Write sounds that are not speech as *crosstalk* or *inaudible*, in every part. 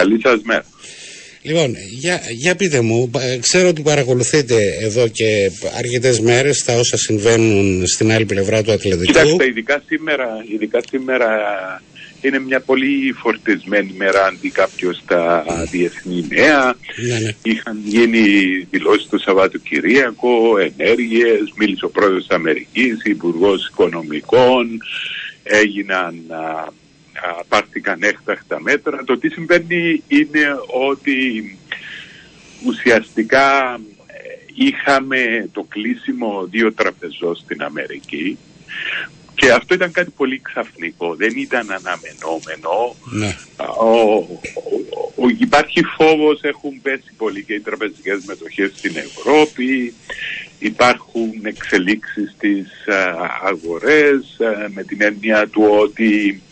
Καλή σας μέρας. Λοιπόν, για, για πείτε μου, ξέρω ότι παρακολουθείτε εδώ και αρκετές μέρες τα όσα συμβαίνουν στην άλλη πλευρά του Ατλαντικού. Κοιτάξτε, ειδικά σήμερα, ειδικά σήμερα είναι μια πολύ φορτισμένη μέρα αντί κάποιος στα διεθνή νέα. Ναι, ναι. Είχαν γίνει δηλώσεις το Σαββατοκυριακό, ενέργειες, μίλησε ο πρόεδρος της Αμερικής, υπουργός Οικονομικών, έγιναν. Α, α, πάρθηκαν έκτακτα μέτρα. Το τι συμβαίνει είναι ότι ουσιαστικά ε, είχαμε το κλείσιμο δύο τραπεζών στην Αμερική και αυτό ήταν κάτι πολύ ξαφνικό, δεν ήταν αναμενόμενο. Ναι. Ο, ο, υπάρχει φόβος, έχουν πέσει πολύ και οι τραπεζικές μετοχές στην Ευρώπη, υπάρχουν εξελίξεις στις αγορές με την έννοια του ότι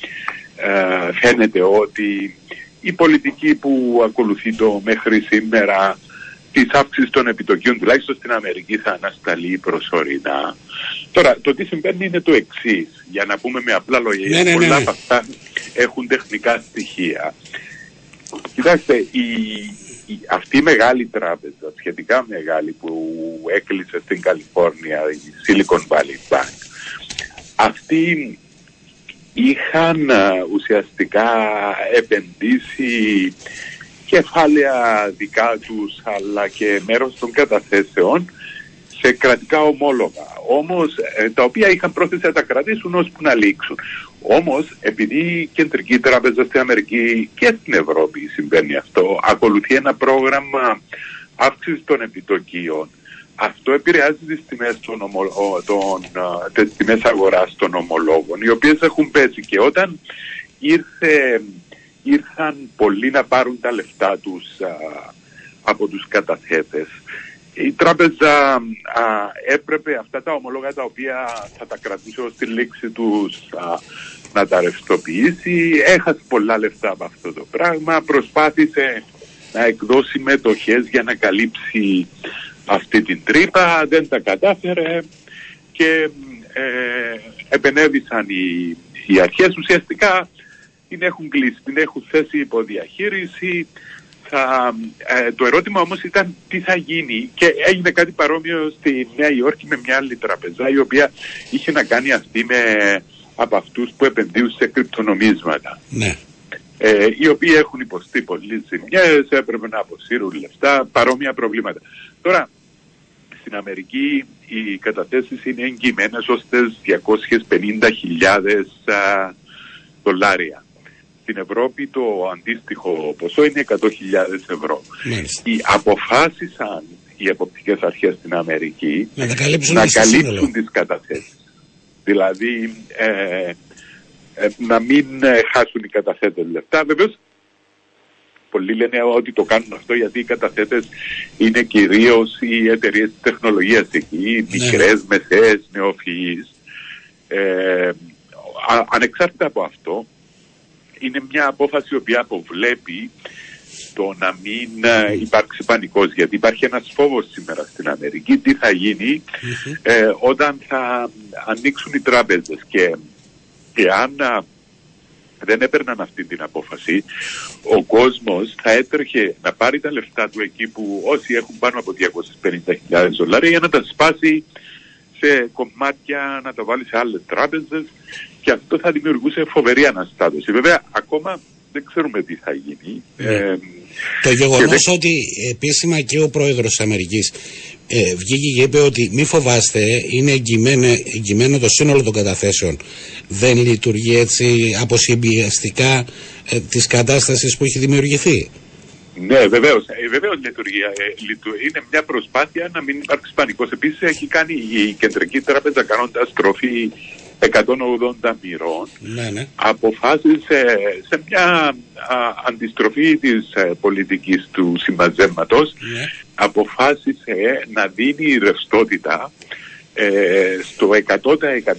φαίνεται ότι η πολιτική που ακολουθεί το μέχρι σήμερα της αύξησης των επιτοκίων, τουλάχιστον στην Αμερική, θα ανασταλεί προσωρινά. Τώρα, το τι συμβαίνει είναι το εξής. Για να πούμε με απλά λόγια, Ναι, ναι, ναι, πολλά ναι. από αυτά έχουν τεχνικά στοιχεία. Κοιτάξτε, η, η- αυτή η μεγάλη τράπεζα, σχετικά μεγάλη, που έκλεισε στην Καλιφόρνια, η Silicon Valley Bank, αυτή είχαν α, ουσιαστικά επενδύσει κεφάλαια δικά τους αλλά και μέρος των καταθέσεων σε κρατικά ομόλογα. Όμως ε, τα οποία είχαν πρόθεση να τα κρατήσουν ώσπου να λήξουν. Όμως επειδή η Κεντρική Τράπεζα στην Αμερική και στην Ευρώπη συμβαίνει αυτό, ακολουθεί ένα πρόγραμμα αύξησης των επιτοκίων αυτό επηρεάζει τις τιμές, των ομο, ο- των, α, τις τιμές αγοράς των ομολόγων, οι οποίες έχουν πέσει και όταν ήρθε, ήρθαν πολλοί να πάρουν τα λεφτά τους α, από τους καταθέτες, η τράπεζα α, έπρεπε αυτά τα ομολόγα τα οποία θα τα κρατήσει ως τη λήξη τους α, να τα ρευστοποιήσει. Έχασε πολλά λεφτά από αυτό το πράγμα. Προσπάθησε να εκδώσει μετοχές για να καλύψει αυτή την τρύπα. Δεν τα κατάφερε και ε, επενέβησαν οι, οι αρχές. Ουσιαστικά την έχουν κλείσει, την έχουν θέσει υπό διαχείριση. Θα, ε, το ερώτημα όμως ήταν τι θα γίνει και έγινε κάτι παρόμοιο στη Νέα Υόρκη με μια άλλη τραπεζά η οποία είχε να κάνει αυτή με από αυτούς που επενδύουν σε κρυπτονομίσματα Ναι. ε, οι οποίοι έχουν υποστεί πολλές ζημιές, έπρεπε να αποσύρουν λεφτά, παρόμοια προβλήματα. Τώρα, στην Αμερική οι καταθέσεις είναι εγγυημένες ως τις 250.000 α, δολάρια. Στην Ευρώπη το αντίστοιχο ποσό είναι 100.000 ευρώ. Μάλιστα. Οι αποφάσισαν οι εποπτικές αρχές στην Αμερική Να τα καλύψουν να στο καλύψουν σύνολο. τις καταθέσεις. Δηλαδή ε, ε, να μην ε, χάσουν οι καταθέτες λεφτά. Βεβαίως πολλοί λένε ότι το κάνουν αυτό γιατί οι καταθέτες είναι κυρίως οι εταιρείες της τεχνολογίας εκεί, Ναι. μικρές, μεσαίες, νεοφυείς. Ε, α- ανεξάρτητα από αυτό, είναι μια απόφαση η οποία αποβλέπει το να μην ε, υπάρξει πανικός γιατί υπάρχει ένας φόβος σήμερα στην Αμερική τι θα γίνει ε, όταν θα ανοίξουν οι τράπεζες και εάν α, δεν έπαιρναν αυτή την απόφαση ο κόσμος θα έτρεχε να πάρει τα λεφτά του εκεί που όσοι έχουν πάνω από 250.000 δολάρια για να τα σπάσει σε κομμάτια να τα βάλει σε άλλες τράπεζες και αυτό θα δημιουργούσε φοβερή αναστάτωση. Βέβαια ακόμα δεν ξέρουμε τι θα γίνει. Ναι. Ε, Το και γεγονός δεν- ότι επίσημα και ο πρόεδρος της Αμερικής ε, βγήκε και είπε ότι μη φοβάστε, είναι εγγυημένο, εγγυημένο το σύνολο των καταθέσεων. Δεν λειτουργεί έτσι αποσυμπιεστικά ε, της κατάστασης που έχει δημιουργηθεί. Ναι, βεβαίως. Ε, βεβαίως λειτουργεί. Ε, λειτου- είναι μια προσπάθεια να μην υπάρξει πανικός. Επίσης έχει κάνει η Κεντρική Τράπεζα κάνοντας τροφή 180 μοιρών Ναι, ναι. αποφάσισε σε μια α, αντιστροφή της ε, πολιτικής του συμμαζέματος Ναι. αποφάσισε να δίνει ρευστότητα ε, στο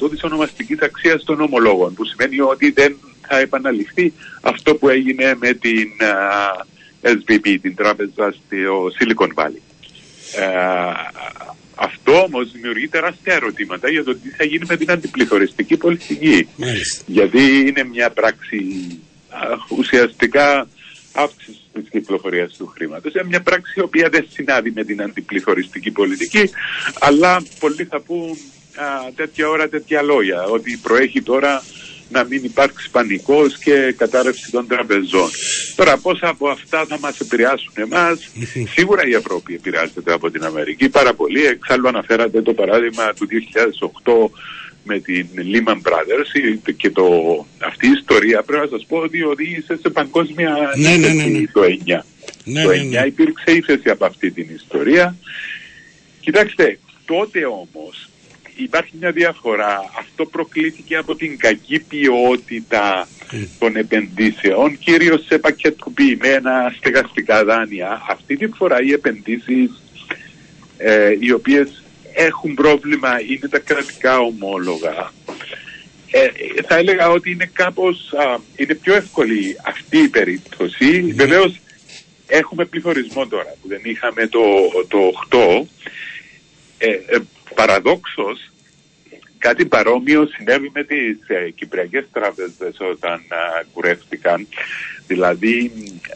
100% της ονομαστικής αξίας των ομολόγων που σημαίνει ότι δεν θα επαναληφθεί αυτό που έγινε με την α, SVB, την τράπεζα στο Silicon Valley. Ε, αυτό όμως δημιουργεί τεράστια ερωτήματα για το τι θα γίνει με την αντιπληθωριστική πολιτική. Μάλιστα. Γιατί είναι μια πράξη α, ουσιαστικά αύξηση της κυκλοφορίας του χρήματος. Είναι μια πράξη η οποία δεν συνάδει με την αντιπληθωριστική πολιτική, αλλά πολλοί θα πούν α, τέτοια ώρα τέτοια λόγια, ότι προέχει τώρα να μην υπάρξει πανικός και κατάρρευση των τραπεζών. Τώρα πόσα από αυτά θα μας επηρεάσουν εμάς, σίγουρα η Ευρώπη επηρεάζεται από την Αμερική πάρα πολύ. Εξάλλου αναφέρατε το παράδειγμα του 2008 με την Lehman Brothers και το, αυτή η ιστορία πρέπει να σας πω ότι οδήγησε σε παγκόσμια ναι, ναι, ναι, ναι. το 9. Ναι, το 9 ναι, ναι. υπήρξε ύφεση από αυτή την ιστορία. Κοιτάξτε, τότε όμως υπάρχει μια διαφορά. Αυτό προκλήθηκε από την κακή ποιότητα των επενδύσεων, κυρίως σε πακετοποιημένα στεγαστικά δάνεια. Αυτή τη φορά οι επενδύσεις ε, οι οποίες έχουν πρόβλημα είναι τα κρατικά ομόλογα. Ε, θα έλεγα ότι είναι κάπως, α, είναι πιο εύκολη αυτή η περίπτωση. Βεβαίως έχουμε πληθωρισμό τώρα που δεν είχαμε το, το 8. Ε, ε, παραδόξως κάτι παρόμοιο συνέβη με τις ε, κυπριακές τράπεζες όταν α, κουρεύτηκαν. Δηλαδή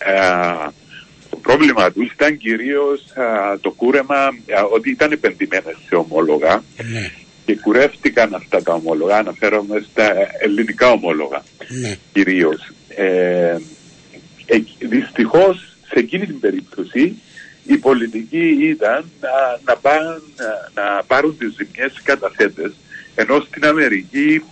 α, το πρόβλημα τους ήταν κυρίως α, το κούρεμα α, ότι ήταν επενδυμένες σε ομόλογα Ναι, και κουρεύτηκαν αυτά τα ομόλογα, αναφέρομαι στα ελληνικά ομόλογα ναι. κυρίως. Ε, ε, δυστυχώς σε εκείνη την περίπτωση η πολιτική ήταν να, να, πάν, να, να πάρουν τις ζημιές οι καταθέτες ενώ στην Αμερική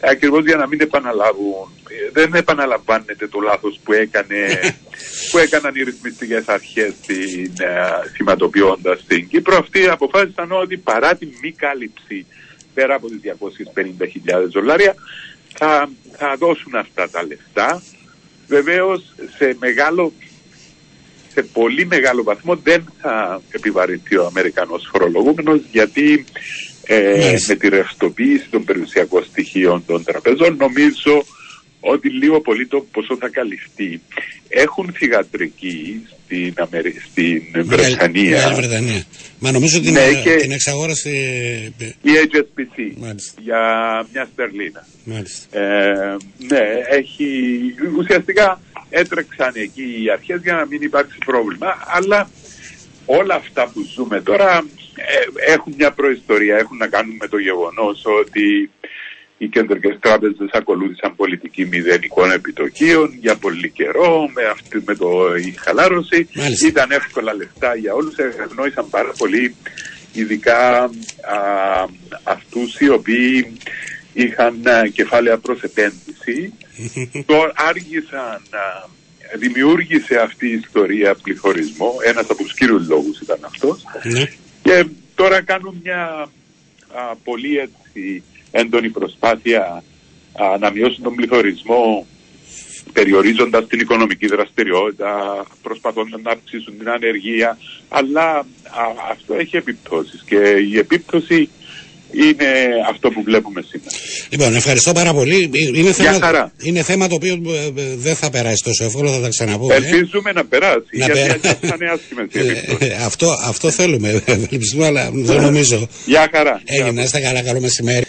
ακριβώς για να μην επαναλάβουν ε, δεν επαναλαμβάνεται το λάθος που, έκανε, *laughs* που έκαναν οι ρυθμιστικές αρχές στην, ε, σηματοποιώντας την Κύπρο. Αυτοί αποφάσισαν ότι παρά τη μη κάλυψη πέρα από τις 250.000 δολάρια θα, θα δώσουν αυτά τα λεφτά. Βεβαίως σε μεγάλο σε πολύ μεγάλο βαθμό δεν θα επιβαρυνθεί ο Αμερικανός φορολογούμενος γιατί ε, Μάλιστα. με τη ρευστοποίηση των περιουσιακών στοιχείων των τραπεζών νομίζω ότι λίγο πολύ το ποσό θα καλυφθεί. Έχουν θηγατρική στην, Αμερι... στην Μεγάλη Βρετανία Βρετανία. Μα νομίζω την, Ναι, ε, και- την εξαγόρασε. ε, η HSBC Μάλιστα. για μια στερλίνα. Μάλιστα. Ε, ναι, έχει, ουσιαστικά έτρεξαν εκεί οι αρχές για να μην υπάρξει πρόβλημα, αλλά όλα αυτά που ζούμε τώρα ε, έχουν μια προϊστορία, έχουν να κάνουν με το γεγονός ότι οι κεντρικές τράπεζες ακολούθησαν πολιτική μηδενικών επιτοκίων για πολύ καιρό με, αυτή, με το, η χαλάρωση. Μάλιστα. Ήταν εύκολα λεφτά για όλους, ευνόησαν πάρα πολύ ειδικά α, αυτούς οι οποίοι είχαν α, κεφάλαια προς επένδυση. *laughs* Τώρα άργησαν να δημιούργησε αυτή η ιστορία πληθωρισμό, ένας από τους κύριους λόγους ήταν αυτός. Ναι. Και τώρα κάνουν μια α, πολύ έτσι, έντονη προσπάθεια α, να μειώσουν τον πληθωρισμό περιορίζοντας την οικονομική δραστηριότητα, προσπαθώντας να αυξήσουν την ανεργία, αλλά α, αυτό έχει επιπτώσεις και η επίπτωση είναι αυτό που βλέπουμε σήμερα. Λοιπόν, ευχαριστώ πάρα πολύ. Ε, Είναι θέμα, χαρά. είναι θέμα το οποίο ε, ε, δεν θα περάσει τόσο εύκολα, θα τα ξαναπούμε. Ελπίζουμε να περάσει, Να γιατί περα- αλλιώς θα είναι άσχημες οι Ε, επιπτώσεις. ε, αυτό, αυτό θέλουμε. Ελπιστούμε, αλλά δεν νομίζω. Γεια χαρά. Γεια Έγινε, να είστε καλά, καλό μεσημέρι.